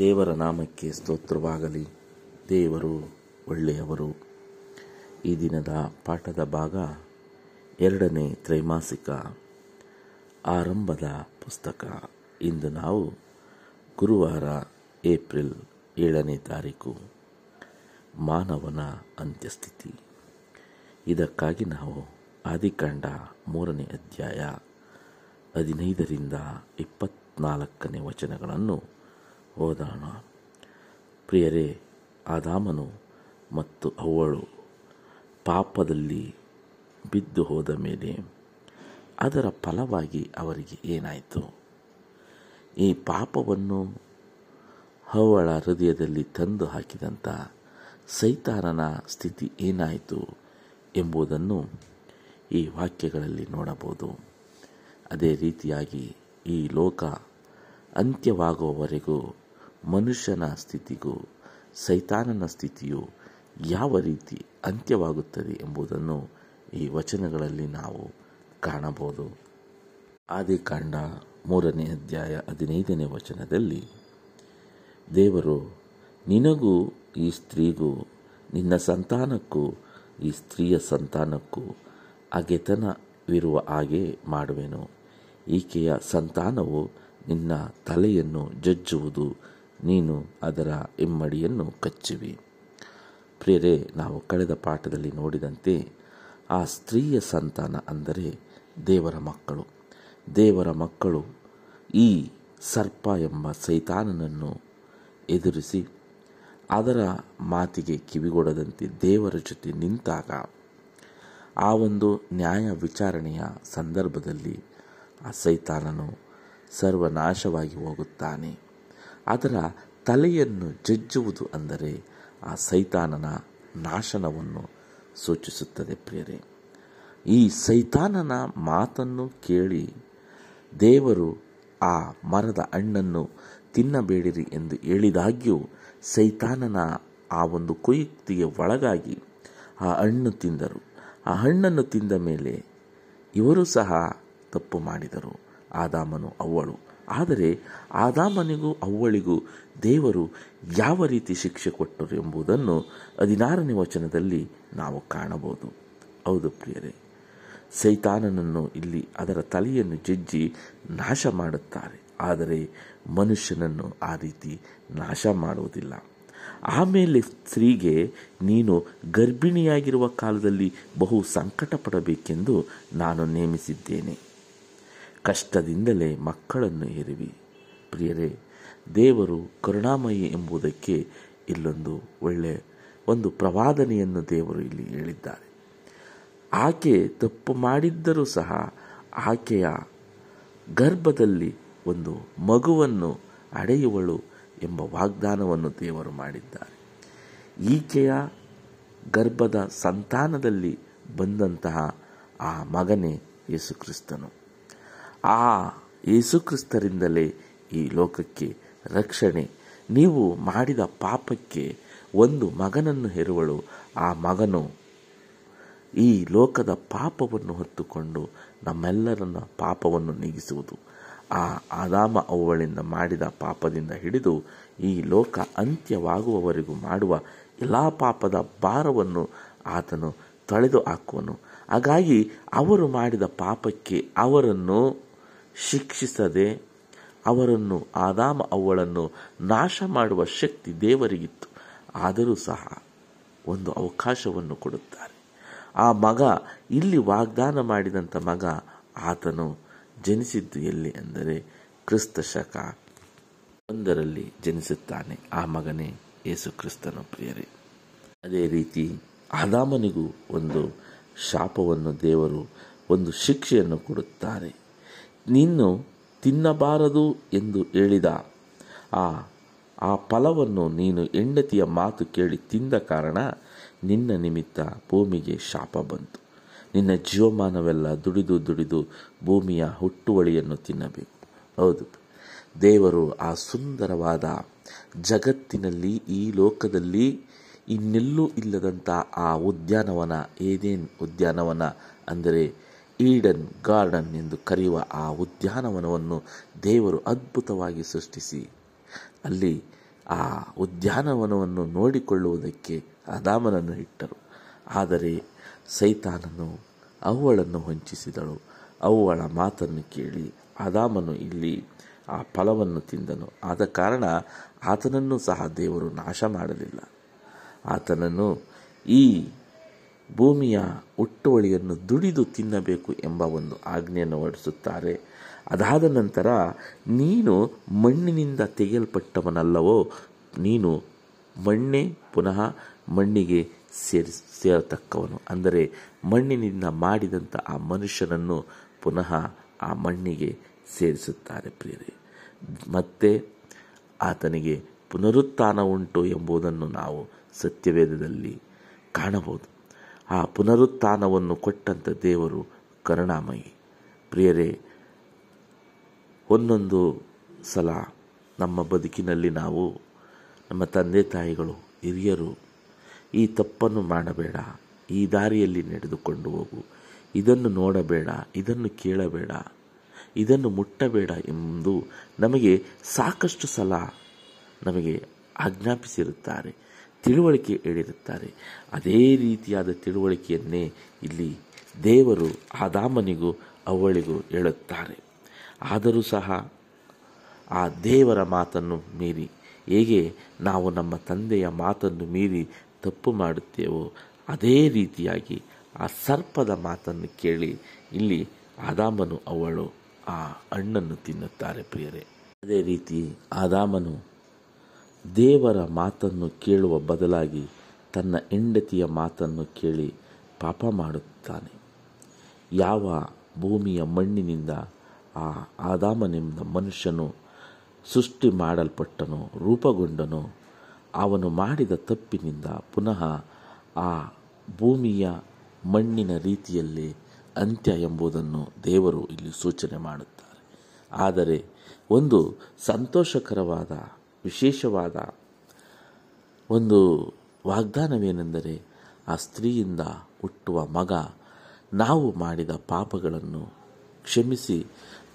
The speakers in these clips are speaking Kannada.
ದೇವರ ನಾಮಕ್ಕೆ ಸ್ತೋತ್ರವಾಗಲಿ. ದೇವರು ಒಳ್ಳೆಯವರು. ಈ ದಿನದ ಪಾಠದ ಭಾಗ ಎರಡನೇ ತ್ರೈಮಾಸಿಕ ಆರಂಭದ ಪುಸ್ತಕ. ಇಂದು ನಾವು ಗುರುವಾರ ಏಪ್ರಿಲ್ ಏಳನೇ ತಾರೀಕು, ಮಾನವನ ಅಂತ್ಯಸ್ಥಿತಿ. ಇದಕ್ಕಾಗಿ ನಾವು ಆದಿಕಾಂಡ ಮೂರನೇ ಅಧ್ಯಾಯ ಹದಿನೈದರಿಂದ ಇಪ್ಪತ್ತ್ನಾಲ್ಕನೇ ವಚನಗಳನ್ನು ಓದೋಣ ಪ್ರಿಯರೇ, ಆದಾಮನು ಮತ್ತು ಅವಳು ಪಾಪದಲ್ಲಿ ಬಿದ್ದು ಹೋದ ಮೇಲೆ ಅದರ ಫಲವಾಗಿ ಅವರಿಗೆ ಏನಾಯಿತು? ಈ ಪಾಪವನ್ನು ಅವಳ ಹೃದಯದಲ್ಲಿ ತಂದು ಹಾಕಿದಂಥ ಸೈತಾನನ ಸ್ಥಿತಿ ಏನಾಯಿತು ಎಂಬುದನ್ನು ಈ ವಾಕ್ಯಗಳಲ್ಲಿ ನೋಡಬಹುದು. ಅದೇ ರೀತಿಯಾಗಿ ಈ ಲೋಕ ಅಂತ್ಯವಾಗುವವರೆಗೂ ಮನುಷ್ಯನ ಸ್ಥಿತಿಗೂ ಸೈತಾನನ ಸ್ಥಿತಿಯು ಯಾವ ರೀತಿ ಅಂತ್ಯವಾಗುತ್ತದೆ ಎಂಬುದನ್ನು ಈ ವಚನಗಳಲ್ಲಿ ನಾವು ಕಾಣಬಹುದು. ಆದಿಕಾಂಡ ಮೂರನೇ ಅಧ್ಯಾಯ ಹದಿನೈದನೇ ವಚನದಲ್ಲಿ, ದೇವರು, ನಿನಗೂ ಈ ಸ್ತ್ರೀಗೂ, ನಿನ್ನ ಸಂತಾನಕ್ಕೂ, ಈ ಸ್ತ್ರೀಯ ಸಂತಾನಕ್ಕೂ ಅಗೆತನವಿರುವ ಹಾಗೆ ಮಾಡುವೆನು. ಈಕೆಯ ಸಂತಾನವು ನಿನ್ನ ತಲೆಯನ್ನು ಜಜ್ಜುವುದು ನೀನು ಅದರ ಇಮ್ಮಡಿಯನ್ನು ಕಚ್ಚುವಿ. ಪ್ರಿಯರೇ, ನಾವು ಕಳೆದ ಪಾಠದಲ್ಲಿ ನೋಡಿದಂತೆ ಆ ಸ್ತ್ರೀಯ ಸಂತಾನ ಅಂದರೆ ದೇವರ ಮಕ್ಕಳು. ದೇವರ ಮಕ್ಕಳು ಈ ಸರ್ಪ ಎಂಬ ಸೈತಾನನನ್ನು ಎದುರಿಸಿ ಅದರ ಮಾತಿಗೆ ಕಿವಿಗೊಡದಂತೆ ದೇವರ ಜೊತೆ ನಿಂತಾಗ ಆ ಒಂದು ನ್ಯಾಯ ವಿಚಾರಣೆಯ ಸಂದರ್ಭದಲ್ಲಿ ಆ ಸೈತಾನನು ಸರ್ವನಾಶವಾಗಿ ಹೋಗುತ್ತಾನೆ. ಅದರ ತಲೆಯನ್ನು ಜಜ್ಜುವುದು ಅಂದರೆ ಆ ಸೈತಾನನ ನಾಶನವನ್ನು ಸೂಚಿಸುತ್ತದೆ ಪ್ರಿಯರೇ. ಈ ಸೈತಾನನ ಮಾತನ್ನು ಕೇಳಿ ದೇವರು ಆ ಮರದ ಹಣ್ಣನ್ನು ತಿನ್ನಬೇಡಿರಿ ಎಂದು ಹೇಳಿದಾಗ್ಯೂ ಸೈತಾನನ ಆ ಒಂದು ಕುಯುಕ್ತಿಗೆ ಒಳಗಾಗಿ ಆ ಹಣ್ಣು ತಿಂದರು. ಆ ಹಣ್ಣನ್ನು ತಿಂದ ಮೇಲೆ ಇವರು ಸಹ ತಪ್ಪು ಮಾಡಿದರು. ಆದಾಮನು ಅವ್ವಳು ಆದರೆ ಆದಾಮನಿಗೂ ಅವ್ವಳಿಗೂ ದೇವರು ಯಾವ ರೀತಿ ಶಿಕ್ಷೆ ಕೊಟ್ಟರು ಎಂಬುದನ್ನು ಹದಿನಾರನೇ ವಚನದಲ್ಲಿ ನಾವು ಕಾಣಬಹುದು. ಹೌದು ಪ್ರಿಯರೇ, ಸೈತಾನನನ್ನು ಇಲ್ಲಿ ಅದರ ತಲೆಯನ್ನು ಜಜ್ಜಿ ನಾಶ ಮಾಡುತ್ತಾರೆ. ಆದರೆ ಮನುಷ್ಯನನ್ನು ಆ ರೀತಿ ನಾಶ ಮಾಡುವುದಿಲ್ಲ. ಆಮೇಲೆ ಸ್ತ್ರೀಗೆ ನೀನು ಗರ್ಭಿಣಿಯಾಗಿರುವ ಕಾಲದಲ್ಲಿ ಬಹು ಸಂಕಟ ಪಡಬೇಕೆಂದು ನಾನು ನೇಮಿಸಿದ್ದೇನೆ. ಕಷ್ಟದಿಂದಲೇ ಮಕ್ಕಳನ್ನು ಹೆರುವಿ. ಪ್ರಿಯರೇ, ದೇವರು ಕರುಣಾಮಯಿ ಎಂಬುದಕ್ಕೆ ಇಲ್ಲೊಂದು ಒಳ್ಳೆ ಒಂದು ಪ್ರವಾದನೆಯನ್ನು ದೇವರು ಇಲ್ಲಿ ಹೇಳಿದ್ದಾರೆ. ಆಕೆ ತಪ್ಪು ಮಾಡಿದ್ದರೂ ಸಹ ಆಕೆಯ ಗರ್ಭದಲ್ಲಿ ಒಂದು ಮಗುವನ್ನು ಅಡೆಯುವಳು ಎಂಬ ವಾಗ್ದಾನವನ್ನು ದೇವರು ಮಾಡಿದ್ದಾರೆ. ಈಕೆಯ ಗರ್ಭದ ಸಂತಾನದಲ್ಲಿ ಬಂದಂತಹ ಆ ಮಗನೇ ಯೇಸುಕ್ರಿಸ್ತನು ಆ ಯೇಸುಕ್ರಿಸ್ತರಿಂದಲೇ ಈ ಲೋಕಕ್ಕೆ ರಕ್ಷಣೆ. ನೀವು ಮಾಡಿದ ಪಾಪಕ್ಕೆ ಒಂದು ಮಗನನ್ನು ಹೆರುವಳು, ಆ ಮಗನು ಈ ಲೋಕದ ಪಾಪವನ್ನು ಹೊತ್ತುಕೊಂಡು ನಮ್ಮೆಲ್ಲರನ್ನ ಪಾಪವನ್ನು ನೀಗಿಸುವುದು. ಆ ಆದಾಮ ಅವುಗಳಿಂದ ಮಾಡಿದ ಪಾಪದಿಂದ ಹಿಡಿದು ಈ ಲೋಕ ಅಂತ್ಯವಾಗುವವರೆಗೂ ಮಾಡುವ ಎಲ್ಲ ಪಾಪದ ಭಾರವನ್ನು ಆತನು ತೊಳೆದು ಹಾಕುವನು. ಹಾಗಾಗಿ ಅವರು ಮಾಡಿದ ಪಾಪಕ್ಕೆ ಅವರನ್ನು ಶಿಕ್ಷಿಸದೆ ಅವರನ್ನು, ಆದಾಮ ಅವಳನ್ನು ನಾಶ ಮಾಡುವ ಶಕ್ತಿ ದೇವರಿಗಿತ್ತು. ಆದರೂ ಸಹ ಒಂದು ಅವಕಾಶವನ್ನು ಕೊಡುತ್ತಾರೆ. ಆ ಮಗ ಇಲ್ಲಿ ವಾಗ್ದಾನ ಮಾಡಿದಂಥ ಮಗ ಆತನು ಜನಿಸಿದ್ದು ಎಲ್ಲಿ ಅಂದರೆ ಕ್ರಿಸ್ತ ಶಕ ಒಂದರಲ್ಲಿ ಜನಿಸುತ್ತಾನೆ. ಆ ಮಗನೇ ಯೇಸು ಕ್ರಿಸ್ತನ ಪ್ರಿಯರೇ. ಅದೇ ರೀತಿ ಆದಾಮನಿಗೂ ಒಂದು ಶಾಪವನ್ನು ದೇವರು, ಒಂದು ಶಿಕ್ಷೆಯನ್ನು ಕೊಡುತ್ತಾರೆ. ನೀನು ತಿನ್ನಬಾರದು ಎಂದು ಹೇಳಿದ. ಆ ಆ ಫಲವನ್ನು ನೀನು ಹೆಂಡತಿಯ ಮಾತು ಕೇಳಿ ತಿಂದ ಕಾರಣ ನಿನ್ನ ನಿಮಿತ್ತ ಭೂಮಿಗೆ ಶಾಪ ಬಂತು. ನಿನ್ನ ಜೀವಮಾನವೆಲ್ಲ ದುಡಿದು ದುಡಿದು ಭೂಮಿಯ ಹುಟ್ಟುವಳಿಯನ್ನು ತಿನ್ನಬೇಕು. ಹೌದು. ದೇವರು ಆ ಸುಂದರವಾದ ಜಗತ್ತಿನಲ್ಲಿ ಈ ಲೋಕದಲ್ಲಿ ಇನ್ನೆಲ್ಲೂ ಇಲ್ಲದಂಥ ಆ ಉದ್ಯಾನವನ ಏದೇನ್ ಉದ್ಯಾನವನ ಅಂದರೆ ಈಡನ್ ಗಾರ್ಡನ್ ಎಂದು ಕರೆಯುವ ಆ ಉದ್ಯಾನವನವನ್ನು ದೇವರು ಅದ್ಭುತವಾಗಿ ಸೃಷ್ಟಿಸಿ. ಅಲ್ಲಿ ಆ ಉದ್ಯಾನವನವನ್ನು ನೋಡಿಕೊಳ್ಳುವುದಕ್ಕೆ ಅದಾಮನನ್ನು ಇಟ್ಟರು. ಆದರೆ ಸೈತಾನನು ಅವಳನ್ನು ಹೊಂಚಿಸಿದಳು ಅವಳ ಮಾತನ್ನು ಕೇಳಿ ಅದಾಮನು ಇಲ್ಲಿ ಆ ಫಲವನ್ನು ತಿಂದನು. ಆದ ಕಾರಣ ಆತನನ್ನು ಸಹ ದೇವರು ನಾಶ ಮಾಡಲಿಲ್ಲ ಆತನನ್ನು ಈ ಭೂಮಿಯ ಒಟ್ಟುವಳಿಯನ್ನು ದುಡಿದು ತಿನ್ನಬೇಕು ಎಂಬ ಒಂದು ಆಜ್ಞೆಯನ್ನು ಹೊರಡಿಸುತ್ತಾರೆ. ಅದಾದ ನಂತರ, ನೀನು ಮಣ್ಣಿನಿಂದ ತೆಗೆಯಲ್ಪಟ್ಟವನಲ್ಲವೋ, ನೀನು ಮಣ್ಣೇ ಪುನಃ ಮಣ್ಣಿಗೆ ಸೇರಿ, ಸೇರತಕ್ಕವನು. ಅಂದರೆ, ಮಣ್ಣಿನಿಂದ ಮಾಡಿದಂಥ ಆ ಮನುಷ್ಯನನ್ನು ಪುನಃ ಆ ಮಣ್ಣಿಗೆ ಸೇರಿಸುತ್ತಾರೆ ಪ್ರಿಯರೇ. ಮತ್ತೆ ಆತನಿಗೆ ಪುನರುತ್ಥಾನ ಉಂಟು ಎಂಬುದನ್ನು ನಾವು ಸತ್ಯವೇದದಲ್ಲಿ ಕಾಣಬಹುದು. ಆ ಪುನರುತ್ಥಾನವನ್ನು ಕೊಟ್ಟಂಥ ದೇವರು ಕರುಣಾಮಯಿ. ಪ್ರಿಯರೇ, ಒಂದೊಂದು ಸಲ ನಮ್ಮ ಬದುಕಿನಲ್ಲಿ ನಾವು, ನಮ್ಮ ತಂದೆ ತಾಯಿಗಳು, ಹಿರಿಯರು ಈ ತಪ್ಪನ್ನು ಮಾಡಬೇಡ, ಈ ದಾರಿಯಲ್ಲಿ ನಡೆದುಕೊಂಡು ಹೋಗು, ಇದನ್ನು ನೋಡಬೇಡ, ಇದನ್ನು ಕೇಳಬೇಡ, ಇದನ್ನು ಮುಟ್ಟಬೇಡ ಎಂದು ನಮಗೆ ಸಾಕಷ್ಟು ಸಲ ನಮಗೆ ಆಜ್ಞಾಪಿಸಿರುತ್ತಾರೆ. ತಿಳುವಳಿಕೆ ಹೇಳಿರುತ್ತಾರೆ ಅದೇ ರೀತಿಯಾದ ತಿಳುವಳಿಕೆಯನ್ನೇ ಇಲ್ಲಿ ದೇವರು ಆದಾಮನಿಗೂ ಅವಳಿಗೂ ಹೇಳುತ್ತಾರೆ. ಆದರೂ ಸಹ ಆ ದೇವರ ಮಾತನ್ನು ಮೀರಿ, ಹೇಗೆ ನಾವು ನಮ್ಮ ತಂದೆಯ ಮಾತನ್ನು ಮೀರಿ ತಪ್ಪು ಮಾಡುತ್ತೇವೋ, ಅದೇ ರೀತಿಯಾಗಿ ಆ ಸರ್ಪದ ಮಾತನ್ನು ಕೇಳಿ ಇಲ್ಲಿ ಆದಾಮನು ಅವಳು ಆ ಹಣ್ಣನ್ನು ತಿನ್ನುತ್ತಾರೆ ಪ್ರಿಯರೇ. ಅದೇ ರೀತಿ ಆದಾಮನು ದೇವರ ಮಾತನ್ನು ಕೇಳುವ ಬದಲಾಗಿ ತನ್ನ ಹೆಂಡತಿಯ ಮಾತನ್ನು ಕೇಳಿ ಪಾಪ ಮಾಡುತ್ತಾನೆ. ಯಾವ ಭೂಮಿಯ ಮಣ್ಣಿನಿಂದ ಆ ಆದಾಮನೆಂಬ ಮನುಷ್ಯನು ಸೃಷ್ಟಿ ಮಾಡಲ್ಪಟ್ಟನು, ರೂಪಗೊಂಡನು, ಅವನು ಮಾಡಿದ ತಪ್ಪಿನಿಂದ ಪುನಃ ಆ ಭೂಮಿಯ ಮಣ್ಣಿನ ರೀತಿಯಲ್ಲಿ ಅಂತ್ಯ ಎಂಬುದನ್ನು ದೇವರು ಇಲ್ಲಿ ಸೂಚನೆ ಮಾಡುತ್ತಾರೆ. ಆದರೆ ಒಂದು ಸಂತೋಷಕರವಾದ ವಿಶೇಷವಾದ ಒಂದು ವಾಗ್ದಾನವೇನೆಂದರೆ ಆ ಸ್ತ್ರೀಯಿಂದ ಹುಟ್ಟುವ ಮಗ ನಾವು ಮಾಡಿದ ಪಾಪಗಳನ್ನು ಕ್ಷಮಿಸಿ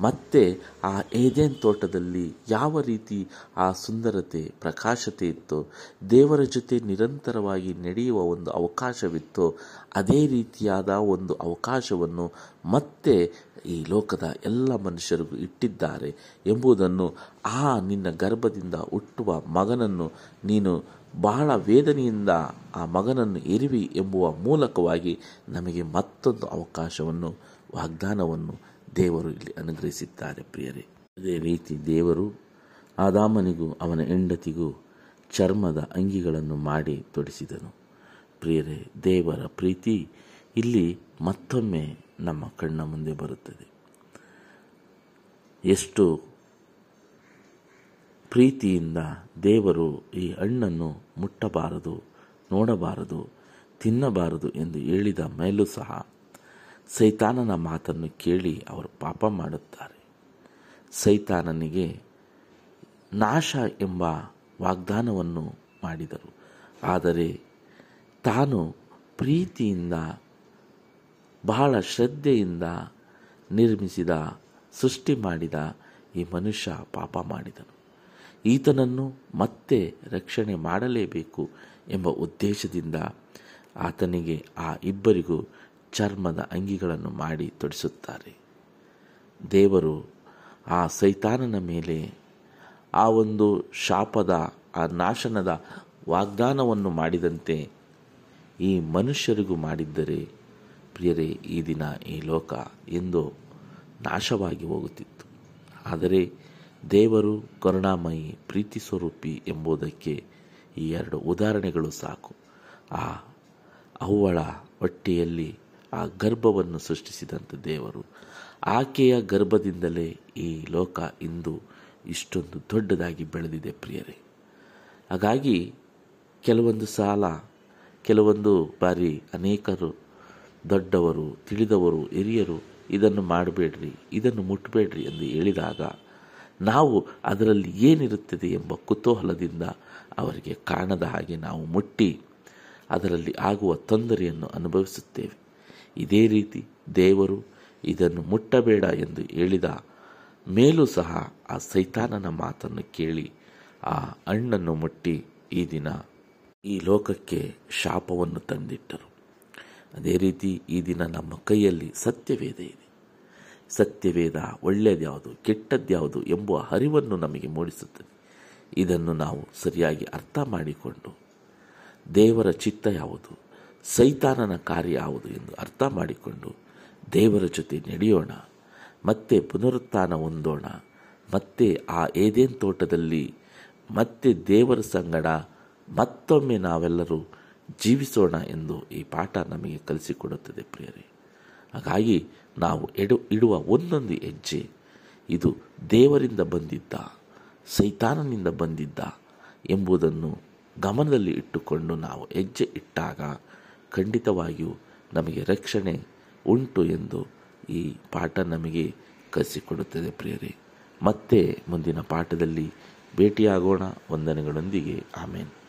ಮತ್ತೆ ಆ ಏದೇನ್ ತೋಟದಲ್ಲಿ ಯಾವ ರೀತಿ ಆ ಸುಂದರತೆ, ಪ್ರಕಾಶತೆ ಇತ್ತೋ, ದೇವರ ಜೊತೆ ನಿರಂತರವಾಗಿ ನಡೆಯುವ ಒಂದು ಅವಕಾಶವಿತ್ತೋ, ಅದೇ ರೀತಿಯಾದ ಒಂದು ಅವಕಾಶವನ್ನು ಮತ್ತೆ ಈ ಲೋಕದ ಎಲ್ಲ ಮನುಷ್ಯರಿಗೂ ಇಟ್ಟಿದ್ದಾರೆ ಎಂಬುದನ್ನು ಆ ನಿನ್ನ ಗರ್ಭದಿಂದ ಹುಟ್ಟುವ ಮಗನನ್ನು ನೀನು ಬಹಳ ವೇದನೆಯಿಂದ ಆ ಮಗನನ್ನು ಇರಿವಿ ಎಂಬುವ ಮೂಲಕವಾಗಿ ನಮಗೆ ಮತ್ತೊಂದು ಅವಕಾಶವನ್ನು, ವಾಗ್ದಾನವನ್ನು ದೇವರು ಇಲ್ಲಿ ಅನುಗ್ರಹಿಸಿದ್ದಾರೆ ಪ್ರಿಯರೇ. ಅದೇ ರೀತಿ ದೇವರು ಆದಾಮನಿಗೂ ಅವನ ಹೆಂಡತಿಗೂ ಚರ್ಮದ ಅಂಗಿಗಳನ್ನು ಮಾಡಿ ತೊಡಿಸಿದನು. ಪ್ರಿಯರೇ, ದೇವರ ಪ್ರೀತಿ ಇಲ್ಲಿ ಮತ್ತೊಮ್ಮೆ ನಮ್ಮ ಕಣ್ಣ ಮುಂದೆ ಬರುತ್ತದೆ. ಎಷ್ಟು ಪ್ರೀತಿಯಿಂದ ದೇವರು ಈ ಹಣ್ಣನ್ನು ಮುಟ್ಟಬಾರದು, ನೋಡಬಾರದು, ತಿನ್ನಬಾರದು ಎಂದು ಹೇಳಿದ ಮೇಲೂ ಸಹ ಸೈತಾನನ ಮಾತನ್ನು ಕೇಳಿ ಅವರು ಪಾಪ ಮಾಡುತ್ತಾರೆ. ಸೈತಾನನಿಗೆ ನಾಶ ಎಂಬ ವಾಗ್ದಾನವನ್ನು ಮಾಡಿದರು. ಆದರೆ ತಾನು ಪ್ರೀತಿಯಿಂದ, ಬಹಳ ಶ್ರದ್ಧೆಯಿಂದ ನಿರ್ಮಿಸಿದ, ಸೃಷ್ಟಿ ಮಾಡಿದ ಈ ಮನುಷ್ಯ ಪಾಪ ಮಾಡಿದನು. ಈತನನ್ನು ಮತ್ತೆ ರಕ್ಷಣೆ ಮಾಡಲೇಬೇಕು ಎಂಬ ಉದ್ದೇಶದಿಂದ ಆತನಿಗೆ ಆ ಇಬ್ಬರಿಗೂ ಚರ್ಮದ ಅಂಗಿಗಳನ್ನು ಮಾಡಿ ತೊಡಿಸುತ್ತಾರೆ. ದೇವರು ಆ ಸೈತಾನನ ಮೇಲೆ ಆ ಒಂದು ಶಾಪದ, ಆ ನಾಶನದ ವಾಗ್ದಾನವನ್ನು ಮಾಡಿದಂತೆ ಈ ಮನುಷ್ಯರಿಗೂ ಮಾಡಿದ್ದರೆ ಪ್ರಿಯರೇ, ಈ ದಿನ ಈ ಲೋಕ ಎಂದು ನಾಶವಾಗಿ ಹೋಗುತ್ತಿತ್ತು. ಆದರೆ ದೇವರು ಕರುಣಾಮಯಿ, ಪ್ರೀತಿ ಸ್ವರೂಪಿ ಎಂಬುದಕ್ಕೆ ಈ ಎರಡು ಉದಾಹರಣೆಗಳು ಸಾಕು. ಆ ಅವಳ ಹೊಟ್ಟೆಯಲ್ಲಿ ಆ ಗರ್ಭವನ್ನು ಸೃಷ್ಟಿಸಿದಂಥ ದೇವರು. ಆಕೆಯ ಗರ್ಭದಿಂದಲೇ ಈ ಲೋಕ ಇಂದು ಇಷ್ಟೊಂದು ದೊಡ್ಡದಾಗಿ ಬೆಳೆದಿದೆ ಪ್ರಿಯರೇ. ಹಾಗಾಗಿ ಕೆಲವೊಂದು ಸಾಲ, ಕೆಲವೊಂದು ಬಾರಿ ಅನೇಕರು ದೊಡ್ಡವರು, ತಿಳಿದವರು, ಹಿರಿಯರು ಇದನ್ನು ಮಾಡಬೇಡ್ರಿ, ಇದನ್ನು ಮುಟ್ಟಬೇಡ್ರಿ ಎಂದು ಹೇಳಿದಾಗ ನಾವು ಅದರಲ್ಲಿ ಏನಿರುತ್ತದೆ ಎಂಬ ಕುತೂಹಲದಿಂದ ಅವರಿಗೆ ಕಾಣದ ಹಾಗೆ ನಾವು ಮುಟ್ಟಿ ಅದರಲ್ಲಿ ಆಗುವ ತೊಂದರೆಯನ್ನು ಅನುಭವಿಸುತ್ತೇವೆ. ಇದೇ ರೀತಿ ದೇವರು ಇದನ್ನು ಮುಟ್ಟಬೇಡ ಎಂದು ಹೇಳಿದ ಮೇಲೂ ಸಹ ಆ ಸೈತಾನನ ಮಾತನ್ನು ಕೇಳಿ ಆ ಹಣ್ಣನ್ನು ಮುಟ್ಟಿ ಈ ದಿನ ಈ ಲೋಕಕ್ಕೆ ಶಾಪವನ್ನು ತಂದಿಟ್ಟರು. ಅದೇ ರೀತಿ ಈ ದಿನ ನಮ್ಮ ಕೈಯಲ್ಲಿ ಸತ್ಯವೇದ ಇದೆ. ಸತ್ಯವೇದ ಒಳ್ಳೆಯದ್ಯಾವುದು ಕೆಟ್ಟದ್ಯಾವುದು ಎಂಬುವ ಅರಿವನ್ನು ನಮಗೆ ಮೂಡಿಸುತ್ತದೆ. ಇದನ್ನು ನಾವು ಸರಿಯಾಗಿ ಅರ್ಥ ಮಾಡಿಕೊಂಡು ದೇವರ ಚಿತ್ತ ಯಾವುದು? ಸೈತಾನನ ಕಾರ್ಯ ಯಾವುದು ಎಂದು ಅರ್ಥ ಮಾಡಿಕೊಂಡು ದೇವರ ಜೊತೆ ನಡೆಯೋಣ, ಮತ್ತೆ ಪುನರುತ್ಥಾನ ಹೊಂದೋಣ, ಮತ್ತೆ ಆ ಏದೇನ್ ತೋಟದಲ್ಲಿ, ಮತ್ತೆ ದೇವರ ಸಂಗಡ ಮತ್ತೊಮ್ಮೆ ನಾವೆಲ್ಲರೂ ಜೀವಿಸೋಣ ಎಂದು ಈ ಪಾಠ ನಮಗೆ ಕಲಿಸಿಕೊಡುತ್ತದೆ ಪ್ರಿಯರೇ. ಹಾಗಾಗಿ ನಾವು ಎಡು, ಇಡುವ ಒಂದೊಂದು ಹೆಜ್ಜೆ, ಇದು ದೇವರಿಂದ ಬಂದಿದ್ದ, ಸೈತಾನನಿಂದ ಬಂದಿದ್ದ ಎಂಬುದನ್ನು ಗಮನದಲ್ಲಿ ಇಟ್ಟುಕೊಂಡು ನಾವು ಹೆಜ್ಜೆ ಇಟ್ಟಾಗ ಖಂಡಿತವಾಗಿಯೂ ನಮಗೆ ರಕ್ಷಣೆ ಉಂಟು ಎಂದು ಈ ಪಾಠ ನಮಗೆ ಕಸಿಕೊಡುತ್ತದೆ ಪ್ರಿಯರೇ. ಮತ್ತೆ ಮುಂದಿನ ಪಾಠದಲ್ಲಿ ಭೇಟಿಯಾಗೋಣ. ವಂದನೆಗಳೊಂದಿಗೆ. ಆಮೇಲೆ